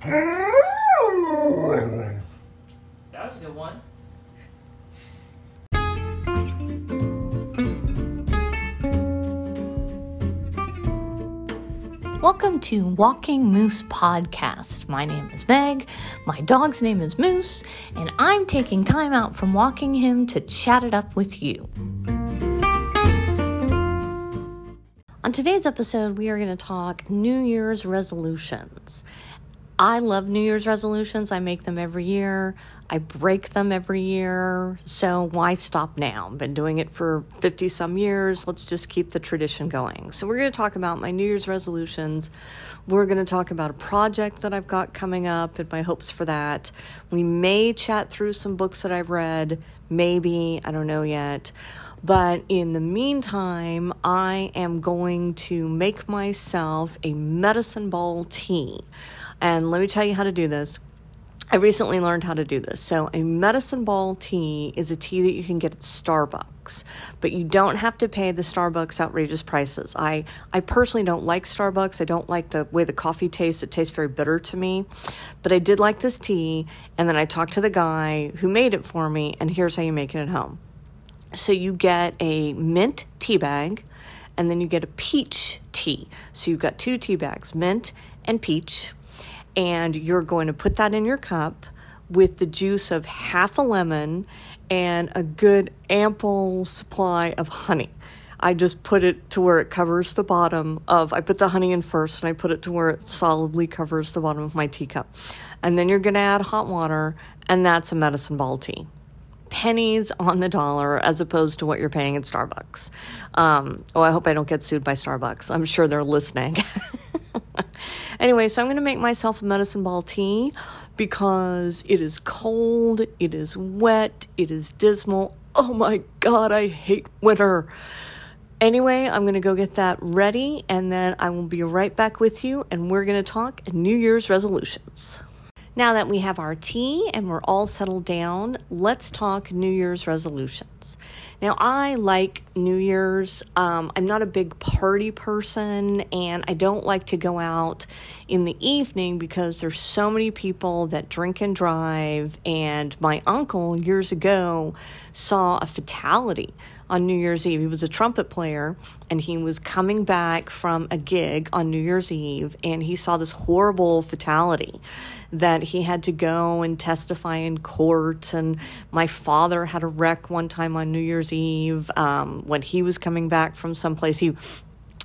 That was a good one. Welcome to Walking Moose Podcast. My name is Meg, my dog's name is Moose, and I'm taking time out from walking him to chat it up with you. On today's episode, we are going to talk New Year's resolutions. I love New Year's resolutions. I make them every year. I break them every year. So why stop now? I've been doing it for 50 some years. Let's just keep the tradition going. So we're going to talk about my New Year's resolutions. We're going to talk about a project that I've got coming up and my hopes for that. We may chat through some books that I've read. Maybe. I don't know yet. But in the meantime, I am going to make myself a medicine ball tea. And let me tell you how to do this. I recently learned how to do this. So, a medicine ball tea is a tea that you can get at Starbucks, but you don't have to pay the Starbucks outrageous prices. I, I personally don't like Starbucks. I don't like the way the coffee tastes. It tastes very bitter to me. But I did like this tea, and then I talked to the guy who made it for me, and here's how you make it at home. So, you get a mint tea bag, and then you get a peach tea. So, you've got two tea bags, mint and peach and you're going to put that in your cup with the juice of half a lemon and a good ample supply of honey. I just put it to where it covers the bottom of I put the honey in first and I put it to where it solidly covers the bottom of my teacup. And then you're going to add hot water and that's a medicine ball tea. Pennies on the dollar as opposed to what you're paying at Starbucks. Um, oh, I hope I don't get sued by Starbucks. I'm sure they're listening. Anyway, so I'm going to make myself a medicine ball tea because it is cold, it is wet, it is dismal. Oh my God, I hate winter. Anyway, I'm going to go get that ready and then I will be right back with you and we're going to talk New Year's resolutions. Now that we have our tea and we're all settled down, let's talk New Year's resolutions. Now, I like New Year's. Um, I'm not a big party person, and I don't like to go out in the evening because there's so many people that drink and drive. And my uncle, years ago, saw a fatality on New Year's Eve. He was a trumpet player and he was coming back from a gig on New Year's Eve and he saw this horrible fatality that he had to go and testify in court. And my father had a wreck one time on New Year's Eve um, when he was coming back from someplace. He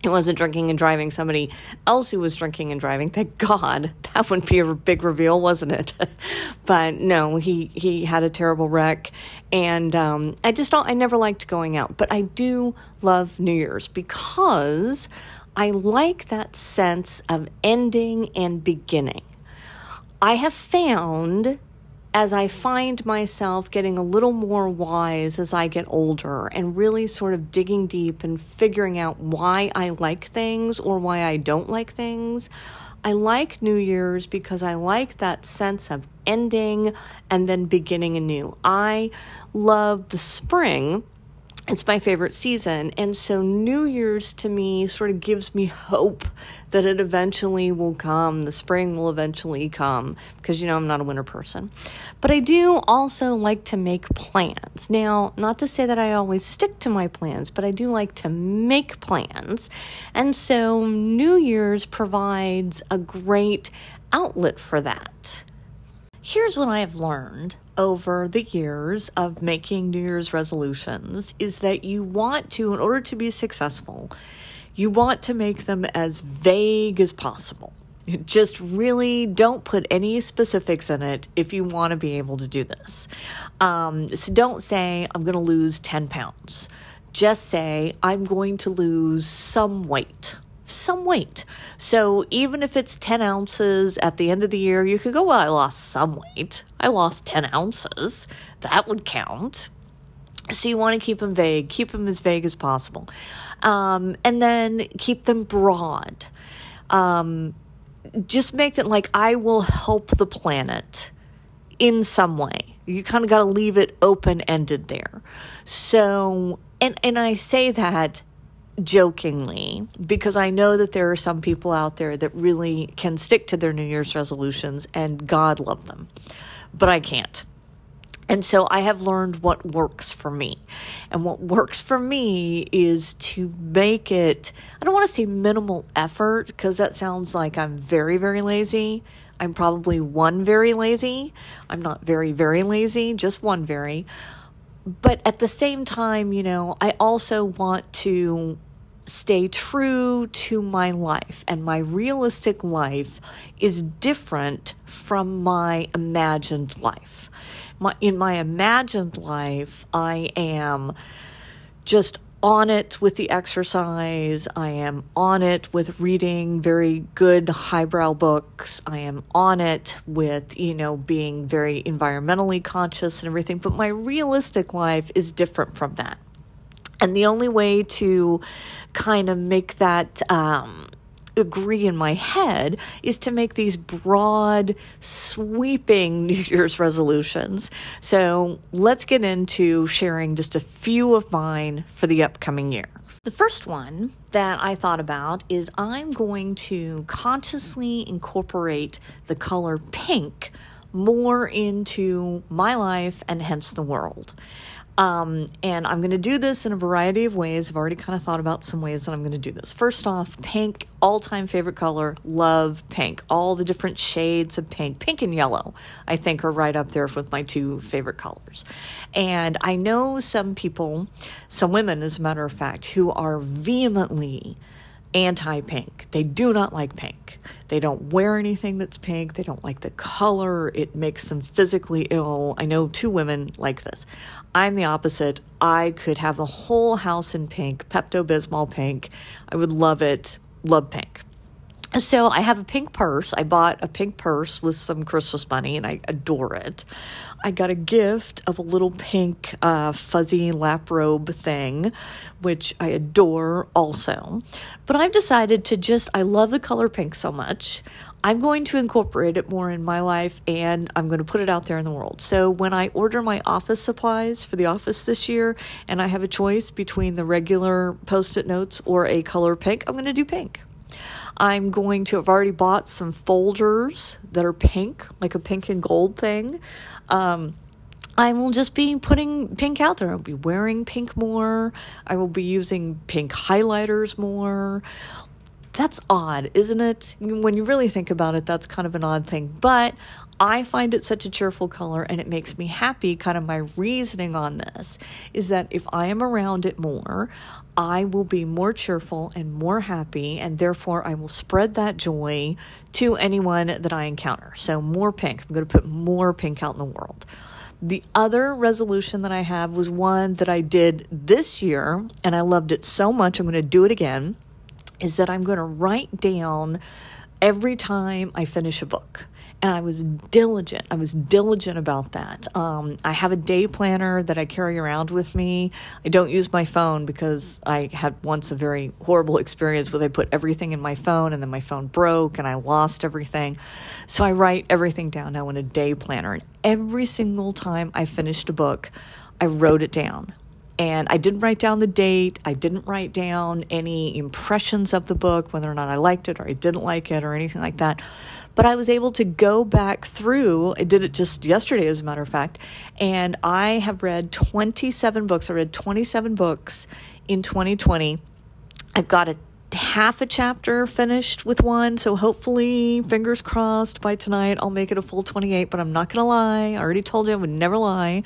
he wasn't drinking and driving. Somebody else who was drinking and driving. Thank god. That would be a big reveal wasn't it? But no he he had a terrible wreck. And um, i just don't i never liked going out. But i do love new year's because i like that sense of ending and beginning. I have found as I find myself getting a little more wise as I get older and really sort of digging deep and figuring out why I like things or why I don't like things. I like New Year's because I like that sense of ending and then beginning anew. I love the spring it's my favorite season. And so New Year's to me sort of gives me hope that it eventually will come. The spring will eventually come because, you know, I'm not a winter person. But I do also like to make plans. Now, not to say that I always stick to my plans, but I do like to make plans. And so New Year's provides a great outlet for that. Here's what I have learned over the years of making New Year's resolutions is that you want to, in order to be successful, you want to make them as vague as possible. Just really don't put any specifics in it if you want to be able to do this. Um, so don't say, I'm going to lose 10 pounds. Just say, I'm going to lose some weight some weight. So even if it's 10 ounces at the end of the year, you could go, well, I lost some weight. I lost 10 ounces. That would count. So you want to keep them vague, keep them as vague as possible. Um, and then keep them broad. Um, just make it like I will help the planet in some way. You kind of got to leave it open ended there. So, and, and I say that jokingly because I know that there are some people out there that really can stick to their New Year's resolutions and God love them, but I can't. And so I have learned what works for me. And what works for me is to make it, I don't want to say minimal effort because that sounds like I'm very, very lazy. I'm probably one very lazy. I'm not very, very lazy, just one very. But at the same time, you know, I also want to stay true to my life. And my realistic life is different from my imagined life my, in my imagined life, I am just on it with the exercise. I am on it with reading very good highbrow books. I am on it with, you know, being very environmentally conscious and everything. But my realistic life is different from that. And the only way to kind of make that um, agree in my head is to make these broad, sweeping New Year's resolutions. So let's get into sharing just a few of mine for the upcoming year. The first one that I thought about is I'm going to consciously incorporate the color pink more into my life and hence the world. Um, and I'm going to do this in a variety of ways. I've already kind of thought about some ways that I'm going to do this. First off, pink, all time favorite color. Love pink. All the different shades of pink. Pink and yellow, I think, are right up there with my two favorite colors. And I know some people, some women, as a matter of fact, who are vehemently anti pink. They do not like pink. They don't wear anything that's pink. They don't like the color. It makes them physically ill. I know two women like this. I'm the opposite. I could have the whole house in pink, Pepto Bismol pink. I would love it. Love pink. So I have a pink purse. I bought a pink purse with some Christmas money and I adore it. I got a gift of a little pink uh, fuzzy lap robe thing, which I adore also. But I've decided to just, I love the color pink so much. I'm going to incorporate it more in my life and I'm going to put it out there in the world. So when I order my office supplies for the office this year and I have a choice between the regular post it notes or a color pink, I'm going to do pink. I'm going to have already bought some folders that are pink, like a pink and gold thing. Um, I will just be putting pink out there. I'll be wearing pink more. I will be using pink highlighters more. That's odd, isn't it? When you really think about it, that's kind of an odd thing. But I find it such a cheerful color and it makes me happy. Kind of my reasoning on this is that if I am around it more, I will be more cheerful and more happy, and therefore I will spread that joy to anyone that I encounter. So, more pink. I'm going to put more pink out in the world. The other resolution that I have was one that I did this year, and I loved it so much. I'm going to do it again. Is that I'm going to write down every time I finish a book and I was diligent. I was diligent about that. Um, I have a day planner that I carry around with me. I don't use my phone because I had once a very horrible experience where I put everything in my phone and then my phone broke and I lost everything. So I write everything down now in a day planner. And every single time I finished a book, I wrote it down. And I didn't write down the date. I didn't write down any impressions of the book, whether or not I liked it or I didn't like it or anything like that. But I was able to go back through, I did it just yesterday, as a matter of fact, and I have read 27 books. I read 27 books in 2020. I've got a half a chapter finished with one. So hopefully, fingers crossed, by tonight I'll make it a full 28. But I'm not going to lie. I already told you I would never lie.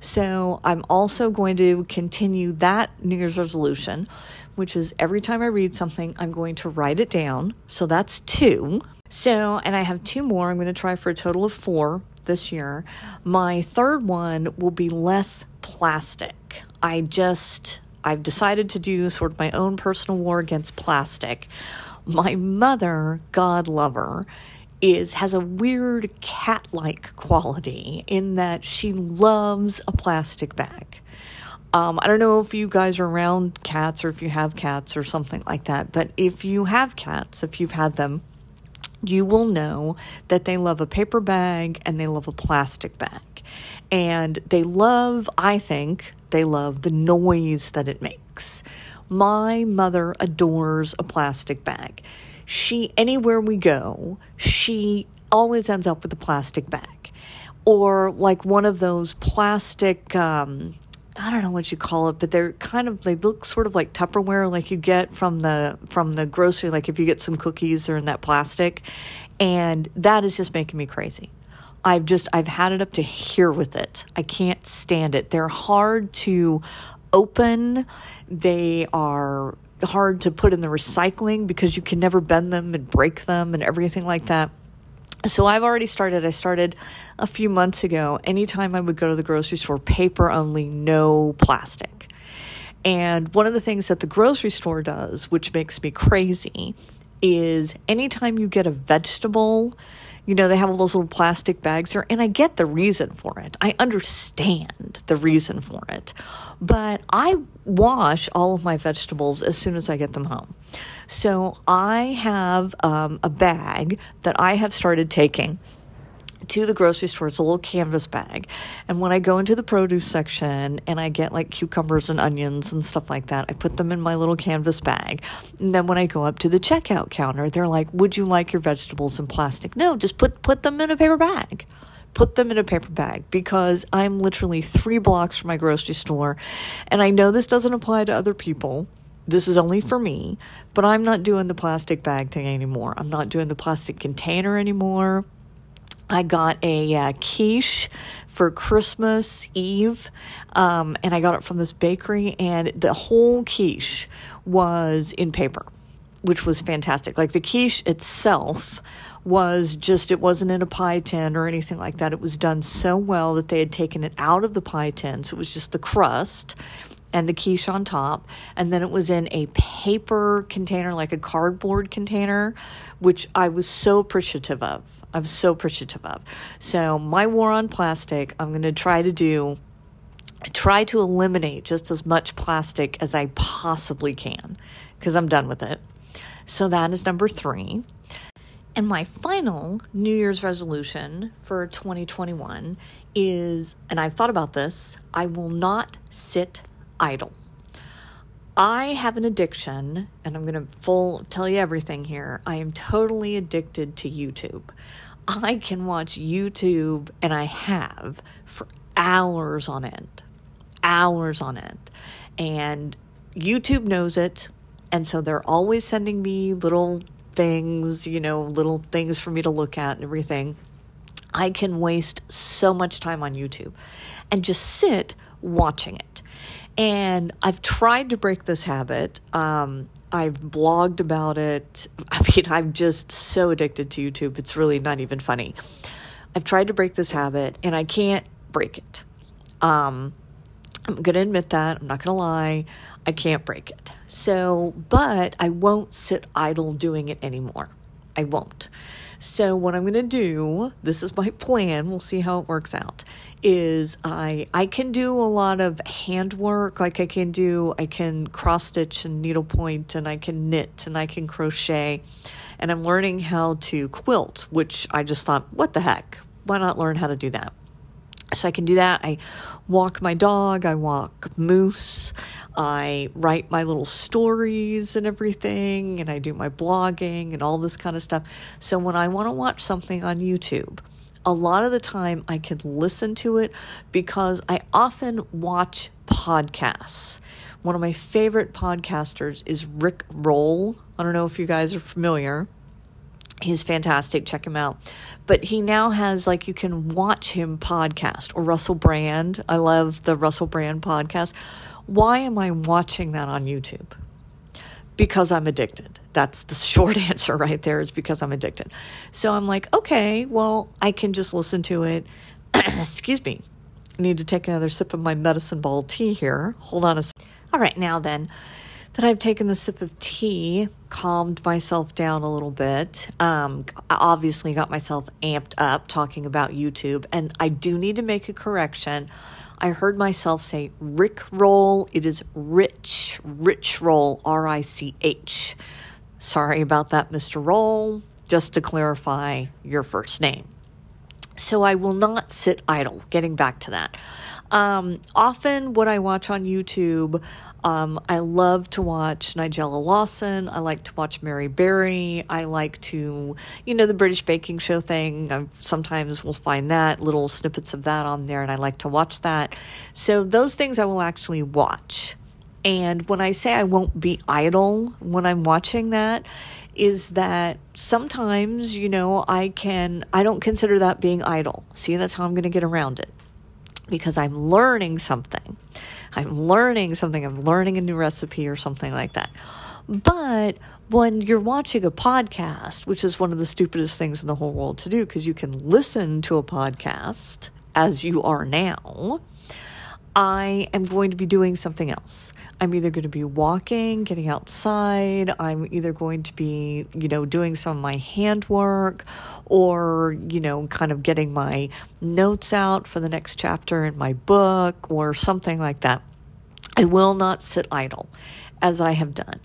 So I'm also going to continue that New Year's resolution, which is every time I read something, I'm going to write it down. So that's two. So, and I have two more. I'm going to try for a total of four this year. My third one will be less plastic. I just, I've decided to do sort of my own personal war against plastic. My mother, God love her, is has a weird cat-like quality in that she loves a plastic bag. Um, I don't know if you guys are around cats or if you have cats or something like that, but if you have cats, if you've had them, you will know that they love a paper bag and they love a plastic bag. And they love, I think, they love the noise that it makes My mother adores a plastic bag. She, anywhere we go, she always ends up with a plastic bag. Or like one of those plastic, um, I don't know what you call it, but they're kind of they look sort of like Tupperware, like you get from the from the grocery. Like if you get some cookies, they're in that plastic, and that is just making me crazy. I've just I've had it up to here with it. I can't stand it. They're hard to open. They are hard to put in the recycling because you can never bend them and break them and everything like that. So I've already started. I started a few months ago. Anytime I would go to the grocery store, paper only, no plastic. And one of the things that the grocery store does, which makes me crazy, is anytime you get a vegetable, you know, they have all those little plastic bags there, and I get the reason for it. I understand the reason for it. But I wash all of my vegetables as soon as I get them home. So I have um, a bag that I have started taking to the grocery store. It's a little canvas bag. And when I go into the produce section and I get like cucumbers and onions and stuff like that, I put them in my little canvas bag. And then when I go up to the checkout counter, they're like, "Would you like your vegetables in plastic?" No, just put put them in a paper bag. Put them in a paper bag because I'm literally 3 blocks from my grocery store and I know this doesn't apply to other people this is only for me, but I'm not doing the plastic bag thing anymore. I'm not doing the plastic container anymore. I got a uh, quiche for Christmas Eve, um, and I got it from this bakery, and the whole quiche was in paper, which was fantastic. Like the quiche itself was just, it wasn't in a pie tin or anything like that. It was done so well that they had taken it out of the pie tin, so it was just the crust and the quiche on top. And then it was in a paper container, like a cardboard container, which I was so appreciative of. I was so appreciative of. So, my war on plastic, I'm going to try to do. Try to eliminate just as much plastic as I possibly can because I'm done with it. So, that is number three. And my final New Year's resolution for 2021 is, and I've thought about this, I will not sit idle. I have an addiction, and I'm going to full tell you everything here. I am totally addicted to YouTube. I can watch YouTube, and I have for hours on end, hours on end. And YouTube knows it. And so they're always sending me little things, you know, little things for me to look at and everything. I can waste so much time on YouTube and just sit watching it. And I've tried to break this habit. Um, I've blogged about it. I mean, I'm just so addicted to YouTube. It's really not even funny. I've tried to break this habit and I can't break it. Um, I'm going to admit that. I'm not going to lie. I can't break it. So, but I won't sit idle doing it anymore. I won't. So what I'm going to do, this is my plan, we'll see how it works out, is I I can do a lot of handwork, like I can do I can cross stitch and needlepoint and I can knit and I can crochet. And I'm learning how to quilt, which I just thought, what the heck? Why not learn how to do that? So I can do that. I walk my dog, I walk Moose, I write my little stories and everything, and I do my blogging and all this kind of stuff. So when I want to watch something on YouTube, a lot of the time I can listen to it because I often watch podcasts. One of my favorite podcasters is Rick Roll. I don't know if you guys are familiar. He's fantastic. Check him out. But he now has like you can watch him podcast or Russell Brand. I love the Russell Brand podcast. Why am I watching that on YouTube? Because I'm addicted. That's the short answer right there, is because I'm addicted. So I'm like, okay, well, I can just listen to it. Excuse me. I need to take another sip of my medicine ball tea here. Hold on a second. All right, now then that I've taken the sip of tea, calmed myself down a little bit. Um, obviously, got myself amped up talking about YouTube, and I do need to make a correction. I heard myself say Rick Roll. It is Rich, Rich Roll, R I C H. Sorry about that, Mr. Roll. Just to clarify your first name. So I will not sit idle. Getting back to that. Um, often, what I watch on YouTube, um, I love to watch Nigella Lawson. I like to watch Mary Berry. I like to, you know, the British baking show thing. I sometimes will find that little snippets of that on there, and I like to watch that. So, those things I will actually watch. And when I say I won't be idle when I'm watching that, is that sometimes, you know, I can, I don't consider that being idle. See, that's how I'm going to get around it because I'm learning something. I'm learning something. I'm learning a new recipe or something like that. But when you're watching a podcast, which is one of the stupidest things in the whole world to do, because you can listen to a podcast as you are now, I am going to be doing something else. I'm either going to be walking, getting outside, I'm either going to be, you know, doing some of my handwork or, you know, kind of getting my notes out for the next chapter in my book or something like that. I will not sit idle as I have done.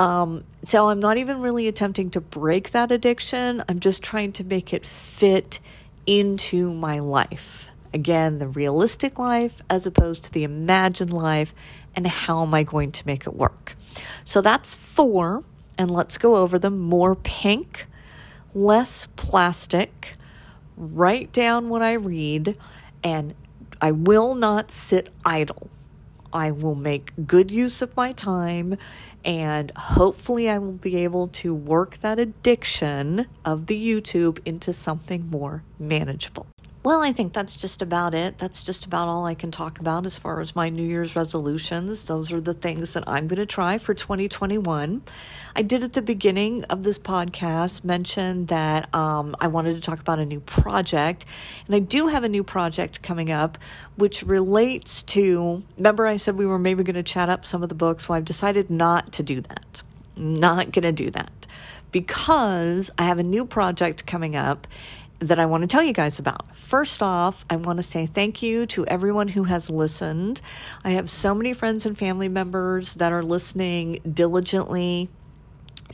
Um, so I'm not even really attempting to break that addiction. I'm just trying to make it fit into my life. Again, the realistic life as opposed to the imagined life, and how am I going to make it work? So that's four, and let's go over them more pink, less plastic, write down what I read, and I will not sit idle. I will make good use of my time and hopefully I will be able to work that addiction of the YouTube into something more manageable. Well, I think that's just about it. That's just about all I can talk about as far as my New Year's resolutions. Those are the things that I'm going to try for 2021. I did at the beginning of this podcast mention that um, I wanted to talk about a new project. And I do have a new project coming up, which relates to. Remember, I said we were maybe going to chat up some of the books? Well, I've decided not to do that. Not going to do that because I have a new project coming up that I want to tell you guys about. First off, I want to say thank you to everyone who has listened. I have so many friends and family members that are listening diligently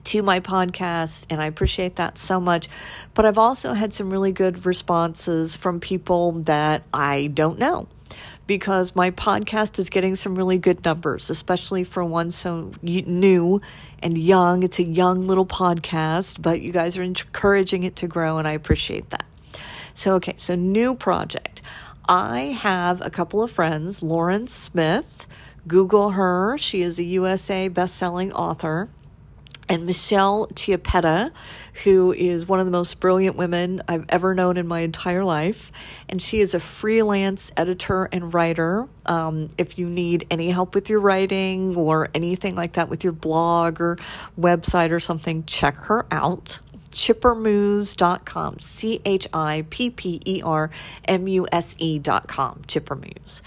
to my podcast, and I appreciate that so much. But I've also had some really good responses from people that I don't know because my podcast is getting some really good numbers, especially for one so new and young. It's a young little podcast, but you guys are encouraging it to grow, and I appreciate that. So, okay, so new project. I have a couple of friends, Lauren Smith. Google her. She is a USA best-selling author and Michelle Chiappetta, who is one of the most brilliant women I've ever known in my entire life. And she is a freelance editor and writer. Um, if you need any help with your writing or anything like that with your blog or website or something, check her out. Chippermuse.com, C H I P P E R M U S E.com, Chippermuse.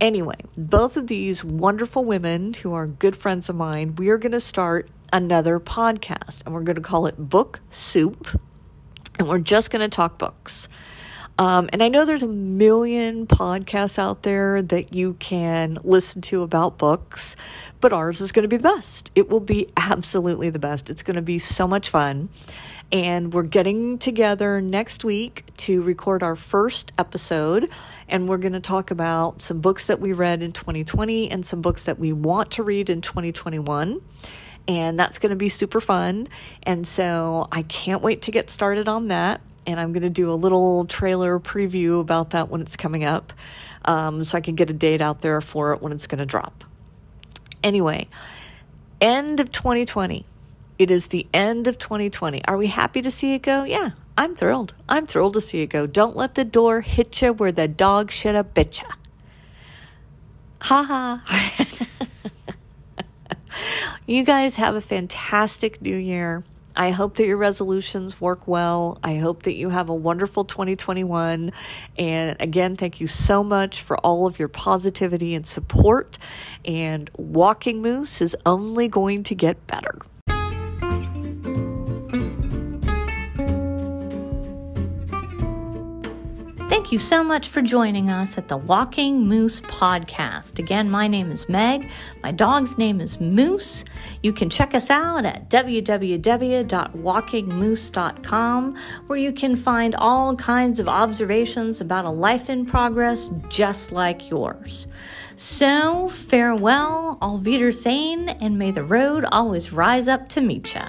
Anyway, both of these wonderful women who are good friends of mine, we are going to start another podcast, and we're going to call it Book Soup, and we're just going to talk books. Um, and I know there's a million podcasts out there that you can listen to about books, but ours is going to be the best. It will be absolutely the best. It's going to be so much fun. And we're getting together next week to record our first episode. And we're going to talk about some books that we read in 2020 and some books that we want to read in 2021 and that's going to be super fun. And so I can't wait to get started on that. And I'm going to do a little trailer preview about that when it's coming up um, so I can get a date out there for it when it's going to drop. Anyway, end of 2020. It is the end of 2020. Are we happy to see it go? Yeah, I'm thrilled. I'm thrilled to see it go. Don't let the door hit you where the dog should have bit you. Ha ha. You guys have a fantastic new year. I hope that your resolutions work well. I hope that you have a wonderful 2021. And again, thank you so much for all of your positivity and support. And Walking Moose is only going to get better. Thank you so much for joining us at the Walking Moose podcast. Again, my name is Meg. My dog's name is Moose. You can check us out at www.walkingmoose.com, where you can find all kinds of observations about a life in progress just like yours. So, farewell, all Wiedersehen, and may the road always rise up to meet ya.